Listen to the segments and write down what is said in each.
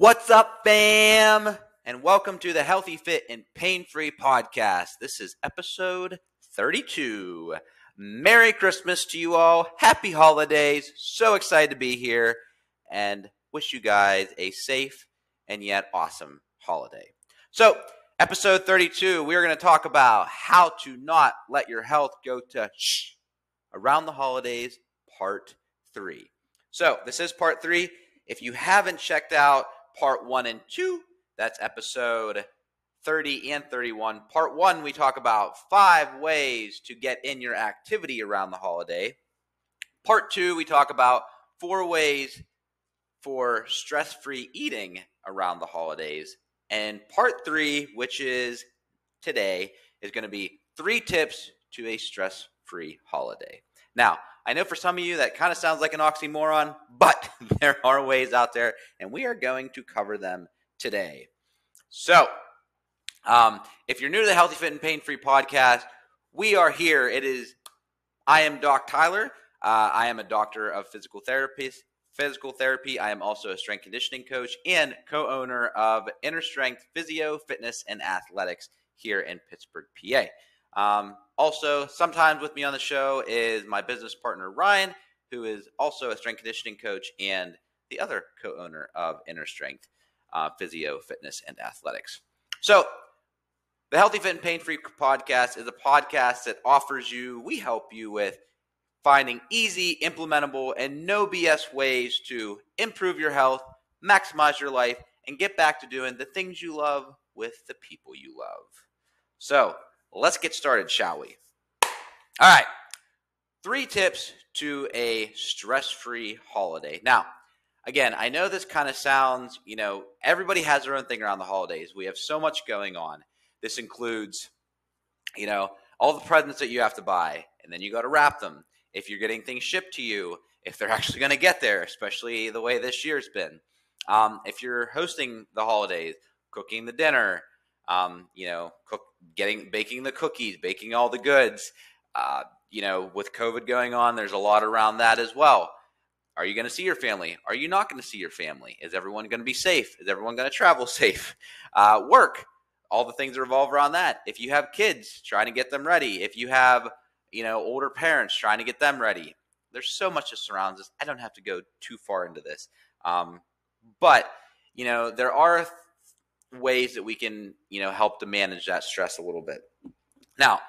What's up, fam? And welcome to the Healthy, Fit, and Pain Free podcast. This is episode 32. Merry Christmas to you all. Happy holidays. So excited to be here and wish you guys a safe and yet awesome holiday. So, episode 32, we are going to talk about how to not let your health go to shh around the holidays, part three. So, this is part three. If you haven't checked out part one and two, that's episode 30 and 31. Part one, we talk about five ways to get in your activity around the holiday. Part two, we talk about four ways for stress free eating around the holidays. And part three, which is today, is going to be three tips to a stress free holiday. Now, I know for some of you that kind of sounds like an oxymoron, but there are ways out there, and we are going to cover them today. So, um, if you're new to the Healthy Fit and Pain Free podcast, we are here. It is I am Doc Tyler. Uh, I am a doctor of physical therapy. Physical therapy. I am also a strength conditioning coach and co-owner of Inner Strength Physio, Fitness, and Athletics here in Pittsburgh, PA. Um, also, sometimes with me on the show is my business partner Ryan, who is also a strength conditioning coach and the other co-owner of Inner Strength uh, Physio, Fitness, and Athletics. So, the Healthy Fit and Pain Free podcast is a podcast that offers you, we help you with finding easy, implementable, and no BS ways to improve your health, maximize your life, and get back to doing the things you love with the people you love. So, let's get started, shall we? All right. Three tips to a stress free holiday. Now, again, I know this kind of sounds, you know, everybody has their own thing around the holidays. We have so much going on. This includes, you know, all the presents that you have to buy, and then you got to wrap them. If you're getting things shipped to you, if they're actually going to get there, especially the way this year's been. Um, if you're hosting the holidays, cooking the dinner, um, you know, cook, getting, baking the cookies, baking all the goods. Uh, you know, with COVID going on, there's a lot around that as well. Are you going to see your family? Are you not going to see your family? Is everyone going to be safe? Is everyone going to travel safe? Uh, work, all the things that revolve around that. If you have kids, trying to get them ready. If you have, you know, older parents, trying to get them ready. There's so much that surrounds us. I don't have to go too far into this. Um, but, you know, there are ways that we can, you know, help to manage that stress a little bit. Now,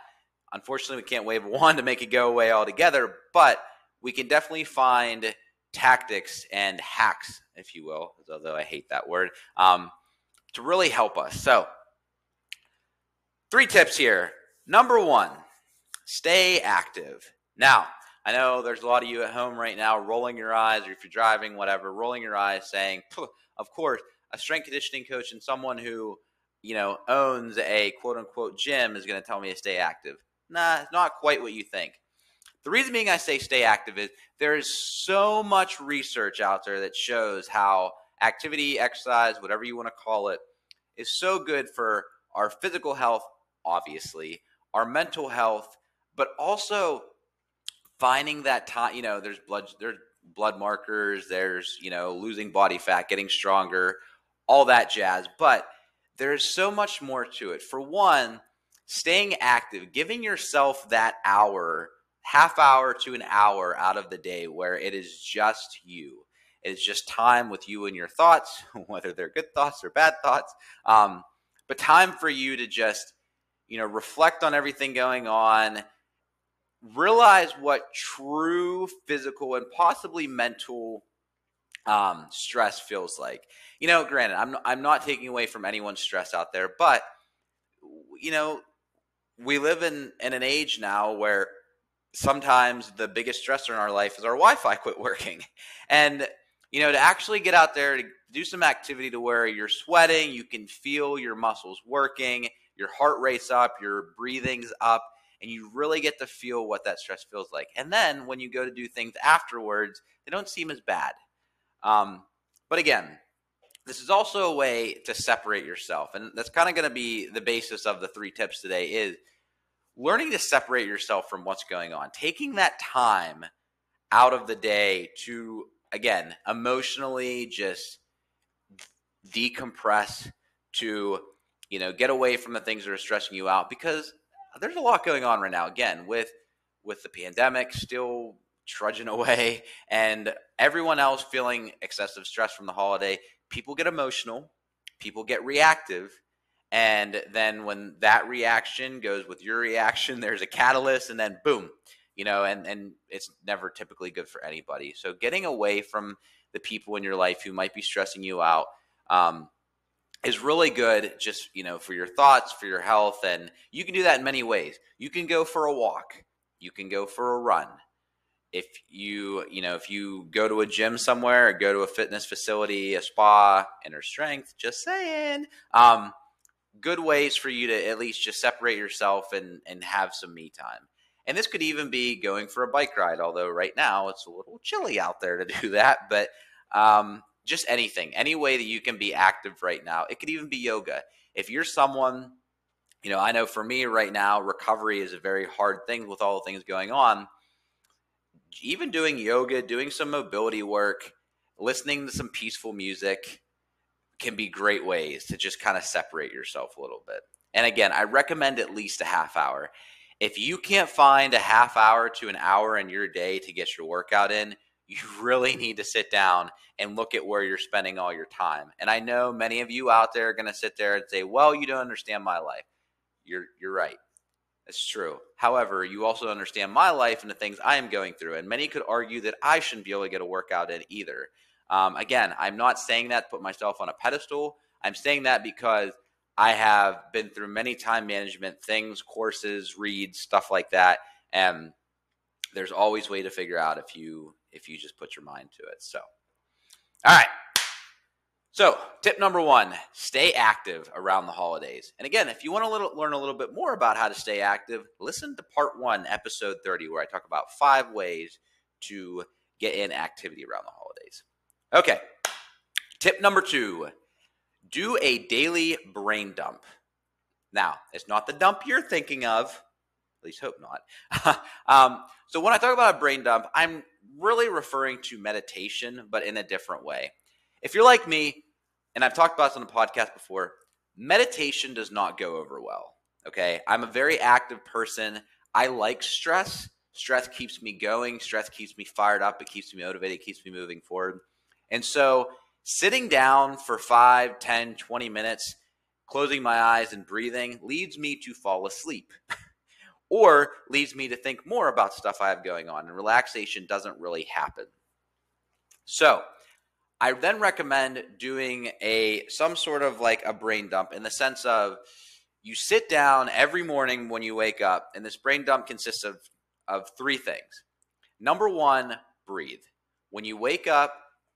unfortunately, we can't wave one to make it go away altogether, but we can definitely find tactics and hacks, if you will, although I hate that word, um, to really help us. So, three tips here. Number one, stay active. Now, I know there's a lot of you at home right now rolling your eyes, or if you're driving, whatever, rolling your eyes saying, of course, a strength conditioning coach and someone who, you know, owns a quote unquote gym is going to tell me to stay active. Nah, it's not quite what you think. The reason being I say stay active is there is so much research out there that shows how activity, exercise, whatever you want to call it, is so good for our physical health, obviously, our mental health, but also finding that time, you know, there's blood there's blood markers, there's, you know, losing body fat, getting stronger, all that jazz. But there's so much more to it. For one, staying active, giving yourself that hour, half hour to an hour out of the day where it is just you. It's just time with you and your thoughts, whether they're good thoughts or bad thoughts. Um, but time for you to just, you know, reflect on everything going on, realize what true physical and possibly mental um, stress feels like. You know, granted, I'm I'm not taking away from anyone's stress out there, but you know, we live in in an age now where sometimes the biggest stressor in our life is our Wi-Fi quit working, and you know, to actually get out there to do some activity to where you're sweating, you can feel your muscles working, your heart rate's up, your breathing's up, and you really get to feel what that stress feels like. And then when you go to do things afterwards, they don't seem as bad. Um, but again, this is also a way to separate yourself. And that's kind of going to be the basis of the three tips today is learning to separate yourself from what's going on, taking that time out of the day to, again, emotionally just decompress, to you know get away from the things that are stressing you out because there's a lot going on right now. Again, with with the pandemic still trudging away and everyone else feeling excessive stress from the holiday, people get emotional, people get reactive. And then when that reaction goes with your reaction, there's a catalyst, and then boom, you know, and, and it's never typically good for anybody. So getting away from the people in your life who might be stressing you out um, is really good just you know for your thoughts for your health and you can do that in many ways you can go for a walk you can go for a run if you you know if you go to a gym somewhere or go to a fitness facility a spa inner strength just saying um, good ways for you to at least just separate yourself and and have some me time and this could even be going for a bike ride although right now it's a little chilly out there to do that but um, just anything, any way that you can be active right now. It could even be yoga. If you're someone, you know, I know for me right now, recovery is a very hard thing with all the things going on. Even doing yoga, doing some mobility work, listening to some peaceful music can be great ways to just kind of separate yourself a little bit. And again, I recommend at least a half hour. If you can't find a half hour to an hour in your day to get your workout in, you really need to sit down and look at where you're spending all your time. And I know many of you out there are going to sit there and say, "Well, you don't understand my life." You're you're right. That's true. However, you also understand my life and the things I am going through. And many could argue that I shouldn't be able to get a workout in either. Um, again, I'm not saying that to put myself on a pedestal. I'm saying that because I have been through many time management things, courses, reads, stuff like that. And there's always way to figure out if you if you just put your mind to it. So, all right. So, tip number one stay active around the holidays. And again, if you want to little, learn a little bit more about how to stay active, listen to part one, episode 30, where I talk about five ways to get in activity around the holidays. Okay. Tip number two do a daily brain dump. Now, it's not the dump you're thinking of, at least hope not. um, so, when I talk about a brain dump, I'm really referring to meditation, but in a different way. If you're like me, and I've talked about this on the podcast before, meditation does not go over well. Okay. I'm a very active person. I like stress. Stress keeps me going. Stress keeps me fired up. It keeps me motivated. It keeps me moving forward. And so sitting down for 5, 10, 20 minutes, closing my eyes and breathing leads me to fall asleep. or leads me to think more about stuff I have going on. And relaxation doesn't really happen. So, I then recommend doing a some sort of like a brain dump in the sense of you sit down every morning when you wake up, and this brain dump consists of of three things. Number one, breathe. When you wake up,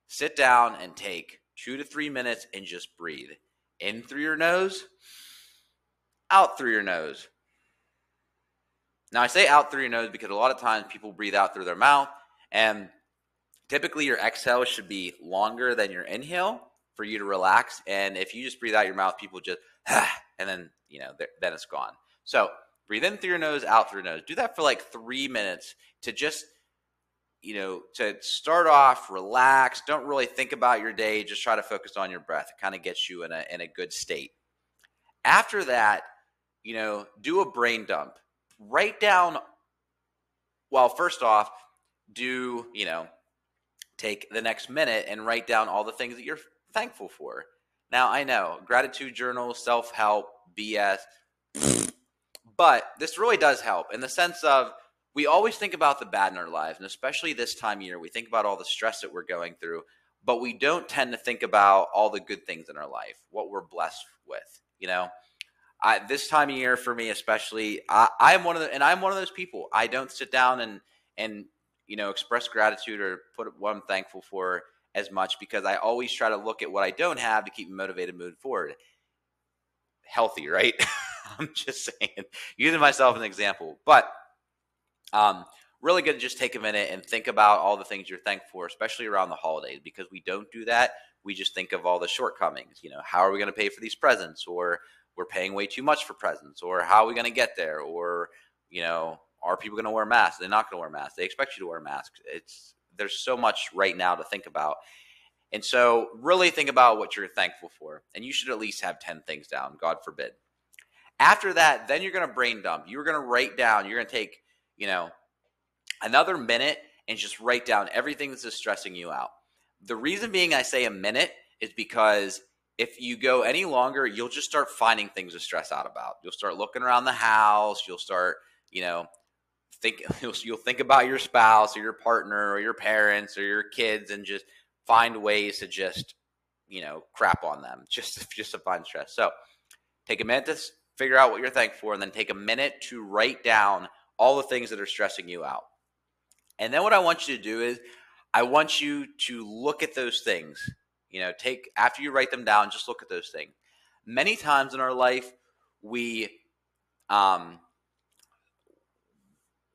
sit down and take two to three minutes and just breathe in through your nose, out through your nose. Now, I say out through your nose because a lot of times people breathe out through their mouth, and typically your exhale should be longer than your inhale for you to relax. And if you just breathe out your mouth, people just, ah, and then, you know, then it's gone. So breathe in through your nose, out through your nose. Do that for like three minutes to just, you know, to start off, relax. Don't really think about your day. Just try to focus on your breath. It kind of gets you in a, in a good state. After that, you know, do a brain dump write down well first off do you know take the next minute and write down all the things that you're thankful for. Now i know gratitude journal self-help bs but this really does help in the sense of we always think about the bad in our lives and especially this time of year we think about all the stress that we're going through but we don't tend to think about all the good things in our life what we're blessed with you know? I, this time of year for me, especially, I, I'm one of the, and I'm one of those people. I don't sit down and and you know express gratitude or put what I'm thankful for as much because I always try to look at what I don't have to keep me motivated, moving forward. Healthy, right? I'm just saying, using myself as an example, but um, really good to just take a minute and think about all the things you're thankful for, especially around the holidays, because we don't do that. We just think of all the shortcomings. You know, how are we going to pay for these presents, or we're paying way too much for presents or how are we going to get there or you know are people going to wear masks they're not going to wear masks they expect you to wear masks it's there's so much right now to think about And so, really think about what you're thankful for. And you should at least have 10 things down, God forbid. After that, then you're going to brain dump. You're going to write down, you're going to take, you know, another minute and just write down everything that's stressing you out. The reason being I say a minute is because if you go any longer, you'll just start finding things to stress out about. You'll start looking around the house. You'll start, you know, think you'll, you'll think about your spouse or your partner or your parents or your kids and just find ways to just, you know, crap on them just just to find stress. So take a minute to figure out what you're thankful for, and then take a minute to write down all the things that are stressing you out. And then what I want you to do is I want you to look at those things. You know, take after you write them down, just look at those things. Many times in our life, we um,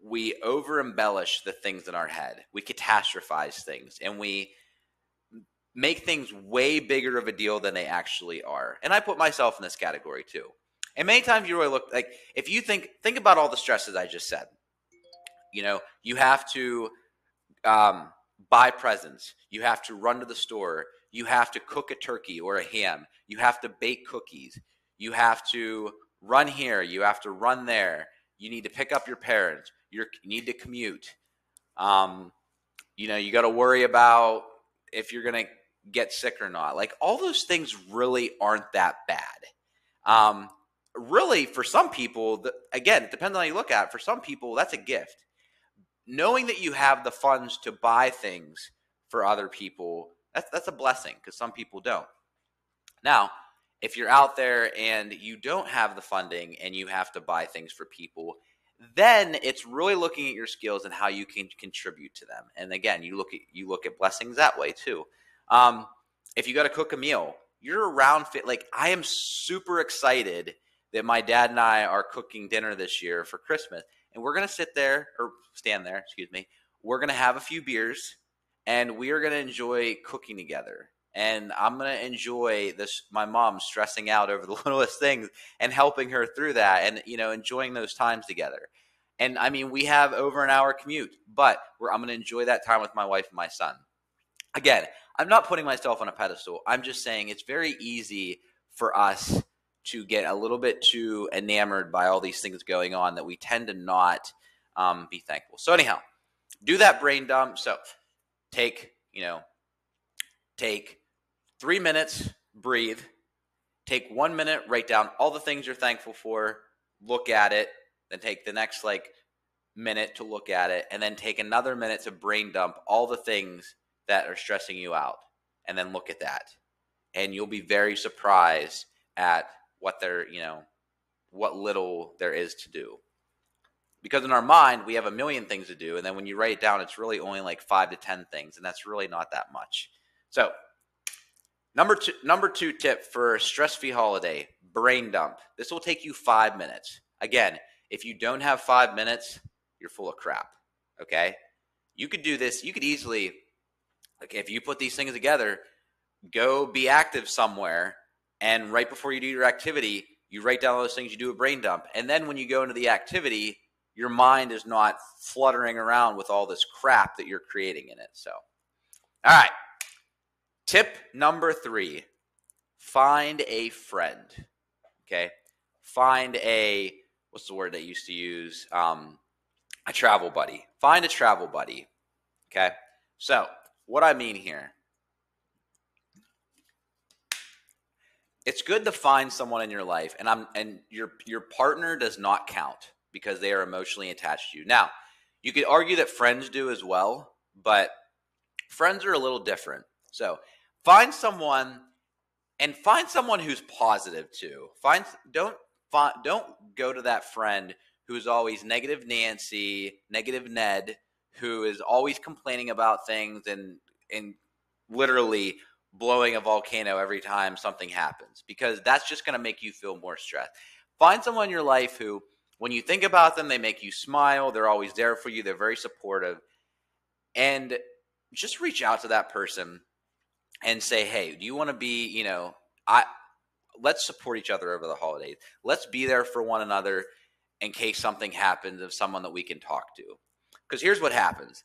we over embellish the things in our head. We catastrophize things and we make things way bigger of a deal than they actually are. And I put myself in this category too. And many times you really look like if you think think about all the stresses I just said. You know, you have to um, buy presents. You have to run to the store. You have to cook a turkey or a ham. You have to bake cookies. You have to run here. You have to run there. You need to pick up your parents you need to commute. Um, you know, you got to worry about if you're going to get sick or not. Like all those things really aren't that bad. Um, really, for some people, the, again, it depends on how you look at it. For some people, that's a gift. Knowing that you have the funds to buy things for other people, that's, that's a blessing because some people don't. Now, if you're out there and you don't have the funding and you have to buy things for people, then it's really looking at your skills and how you can contribute to them. And again, you look at you look at blessings that way too. Um, if you got to cook a meal, you're around fit. Like I am super excited that my dad and I are cooking dinner this year for Christmas, and we're gonna sit there or stand there. Excuse me. We're gonna have a few beers, and we are gonna enjoy cooking together and I'm gonna enjoy this. My mom stressing out over the littlest things and helping her through that, and you know, enjoying those times together. And I mean, we have over an hour commute, but I'm gonna enjoy that time with my wife and my son. Again, I'm not putting myself on a pedestal. I'm just saying it's very easy for us to get a little bit too enamored by all these things going on that we tend to not um, be thankful. So anyhow, do that brain dump. So take you know take three minutes, breathe. Take one minute, write down all the things you're thankful for, look at it, then take the next like minute to look at it, and then take another minute to brain dump all the things that are stressing you out, and then look at that. And you'll be very surprised at what there, you know, what little there is to do. Because in our mind, we have a million things to do, and then when you write it down, it's really only like five to 10 things, and that's really not that much. So, Number two, number two tip for stress free holiday brain dump. This will take you five minutes. Again, if you don't have five minutes, you're full of crap. Okay. You could do this. You could easily, like, if you put these things together, go be active somewhere. And right before you do your activity, you write down all those things, you do a brain dump. And then when you go into the activity, your mind is not fluttering around with all this crap that you're creating in it. So, all right. Tip number three find a friend. Okay. Find a, what's the word they used to use? Um, a travel buddy. Find a travel buddy. Okay. So, what I mean here, it's good to find someone in your life, and I'm and your your partner does not count because they are emotionally attached to you. Now, you could argue that friends do as well, but friends are a little different. So find someone and find someone who's positive too. Find don't find, don't go to that friend who's always negative Nancy, negative Ned, who is always complaining about things and and literally blowing a volcano every time something happens because that's just going to make you feel more stressed. Find someone in your life who when you think about them they make you smile, they're always there for you, they're very supportive. And just reach out to that person and say, hey, do you want to be, you know, I let's support each other over the holidays. Let's be there for one another in case something happens of someone that we can talk to. Because here's what happens.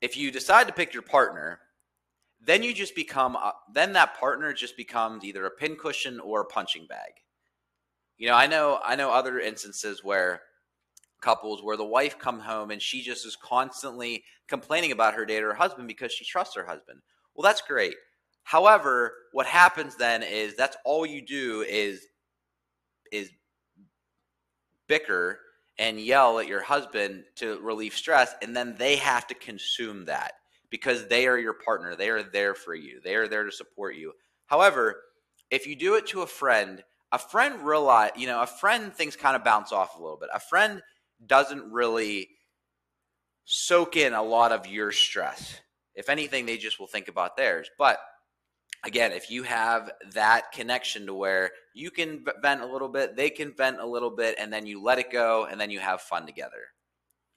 If you decide to pick your partner, then you just become a, then that partner just becomes either a pincushion or a punching bag. You know, I know I know other instances where couples where the wife come home and she just is constantly complaining about her date or her husband because she trusts her husband. Well, that's great. However, what happens then is that's all you do is is bicker and yell at your husband to relieve stress and then they have to consume that because they are your partner. They are there for you. They are there to support you. However, if you do it to a friend, a friend realize, you know, a friend things kind of bounce off a little bit. A friend doesn't really soak in a lot of your stress. If anything, they just will think about theirs. But again, if you have that connection to where you can vent a little bit, they can vent a little bit, and then you let it go, and then you have fun together.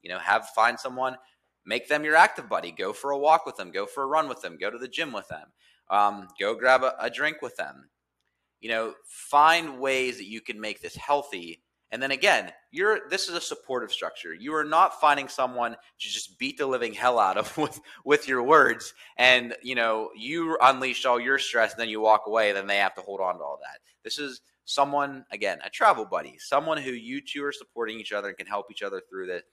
You know, have find someone, make them your active buddy. Go for a walk with them. Go for a run with them. Go to the gym with them. Um, go grab a, a drink with them. You know, find ways that you can make this healthy and then again, you're this is a supportive structure. You are not finding someone to just beat the living hell out of with with your words, and you know you unleash all your stress, and then you walk away. Then they have to hold on to all that. This is someone again, a travel buddy, someone who you two are supporting each other and can help each other through that.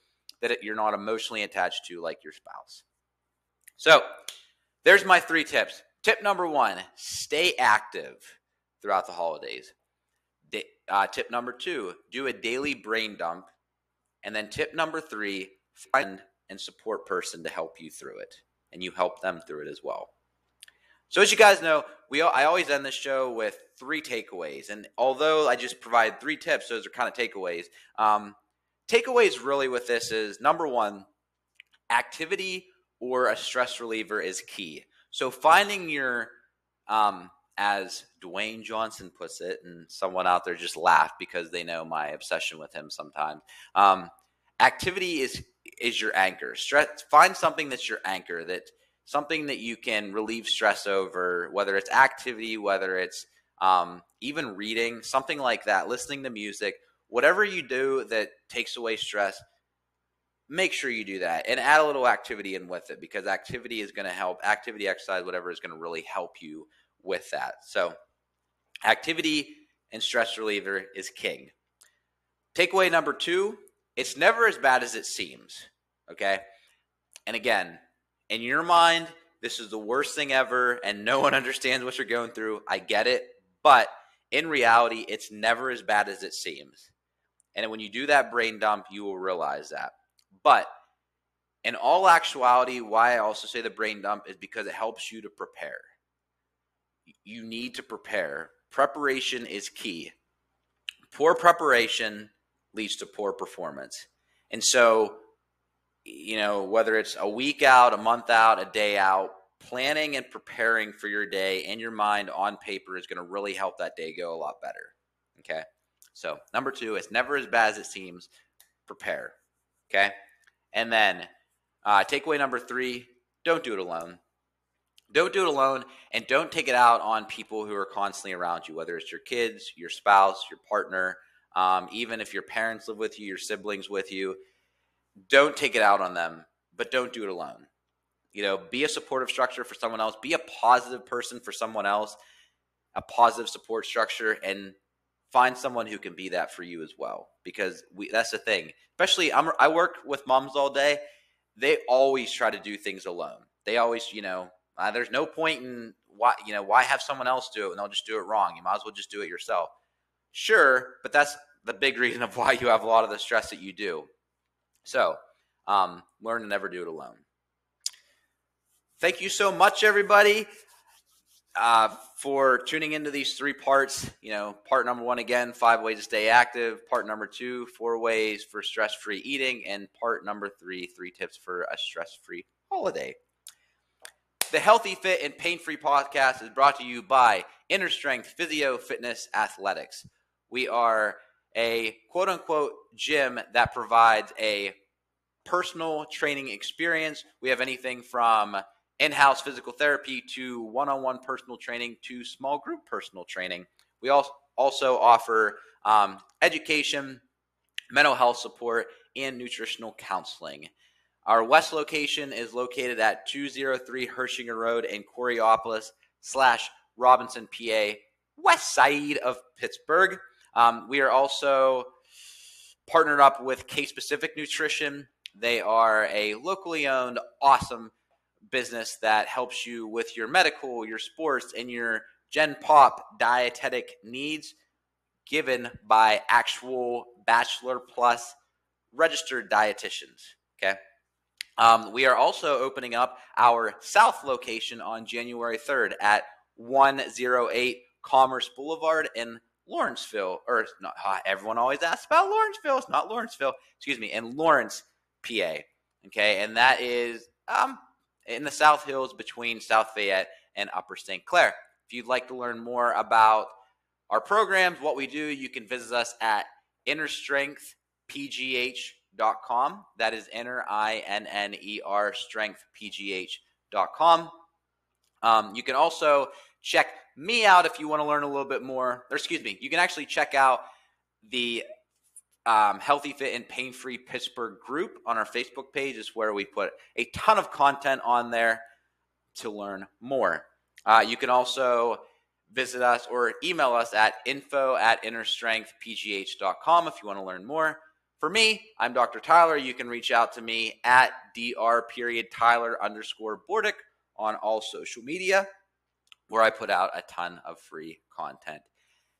That you're not emotionally attached to, like your spouse. So, there's my three tips. Tip number one: stay active throughout the holidays. Uh, tip number two, do a daily brain dump. And then tip number three, find and support person to help you through it. And you help them through it as well. So as you guys know, we I always end the show with three takeaways. And although I just provide three tips, those are kind of takeaways. Um, takeaways really with this is number one, activity or a stress reliever is key. So finding your um, as Dwayne Johnson puts it, and someone out there just laughed because they know my obsession with him sometimes. Um, activity is is your anchor. Stress. Find something that's your anchor. That something that you can relieve stress over, whether it's activity, whether it's um, even reading, something like that. Listening to music, whatever you do that takes away stress. Make sure you do that and add a little activity in with it because activity is going to help. Activity, exercise, whatever is going to really help you with that. So, activity and stress reliever is king. Takeaway number two it's never as bad as it seems. Okay. And again, in your mind, this is the worst thing ever, and no one understands what you're going through. I get it. But in reality, it's never as bad as it seems. And when you do that brain dump, you will realize that. But in all actuality, why I also say the brain dump is because it helps you to prepare you need to prepare. Preparation is key. Poor preparation leads to poor performance. And so, you know, whether it's a week out, a month out, a day out, planning and preparing for your day and your mind on paper is going to really help that day go a lot better. Okay. So, number two, it's never as bad as it seems. Prepare. Okay. And then, uh, takeaway number three don't do it alone. Don't do it alone and don't take it out on people who are constantly around you, whether it's your kids, your spouse, your partner, um, even if your parents live with you, your siblings with you. Don't take it out on them, but don't do it alone. You know, be a supportive structure for someone else, be a positive person for someone else, a positive support structure, and find someone who can be that for you as well. Because we, that's the thing. Especially, I'm, I work with moms all day. They always try to do things alone. They always, you know, uh, there's no point in why you know why have someone else do it and they'll just do it wrong. You might as well just do it yourself. Sure, but that's the big reason of why you have a lot of the stress that you do. So um, learn to never do it alone. Thank you so much, everybody, uh, for tuning into these three parts. You know, part number one again, five ways to stay active. Part number two, four ways for stress-free eating, and part number three, three tips for a stress-free holiday. The Healthy Fit and Pain Free podcast is brought to you by Inner Strength Physio Fitness Athletics. We are a quote unquote gym that provides a personal training experience. We have anything from in house physical therapy to one on one personal training to small group personal training. We also offer um, education, mental health support, and nutritional counseling. Our west location is located at 203 Hershinger Road in Coraopolis slash Robinson, PA, west side of Pittsburgh. Um, we are also partnered up with Case Specific Nutrition. They are a locally owned, awesome business that helps you with your medical, your sports, and your Gen Pop dietetic needs given by actual Bachelor Plus registered dietitians. Okay. Um, we are also opening up our South location on January 3rd at 108 Commerce Boulevard in Lawrenceville, or not, everyone always asks about Lawrenceville. It's not Lawrenceville, excuse me, in Lawrence, PA. Okay, and that is um, in the South Hills between South Fayette and Upper St. Clair. If you'd like to learn more about our programs, what we do, you can visit us at innerstrengthpgh.com. That is inner, I N N E R, strengthpgh.com. Um, you can also check me out if you want to learn a little bit more. Or excuse me, you can actually check out the um, Healthy Fit and Pain Free Pittsburgh group on our Facebook page. Is where we put a ton of content on there to learn more. Uh, you can also visit us or email us at info at innerstrengthpgh.com if you want to learn more. For me, I'm Dr. Tyler. You can reach out to me at dr period Tyler underscore Bordick on all social media where I put out a ton of free content.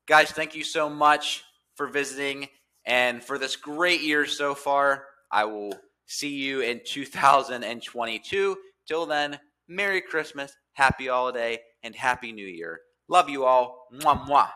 Guys, thank you so much for visiting and for this great year so far. I will see you in 2022. Till then, Merry Christmas, Happy Holiday, and Happy New Year. Love you all. Mwah, mwah.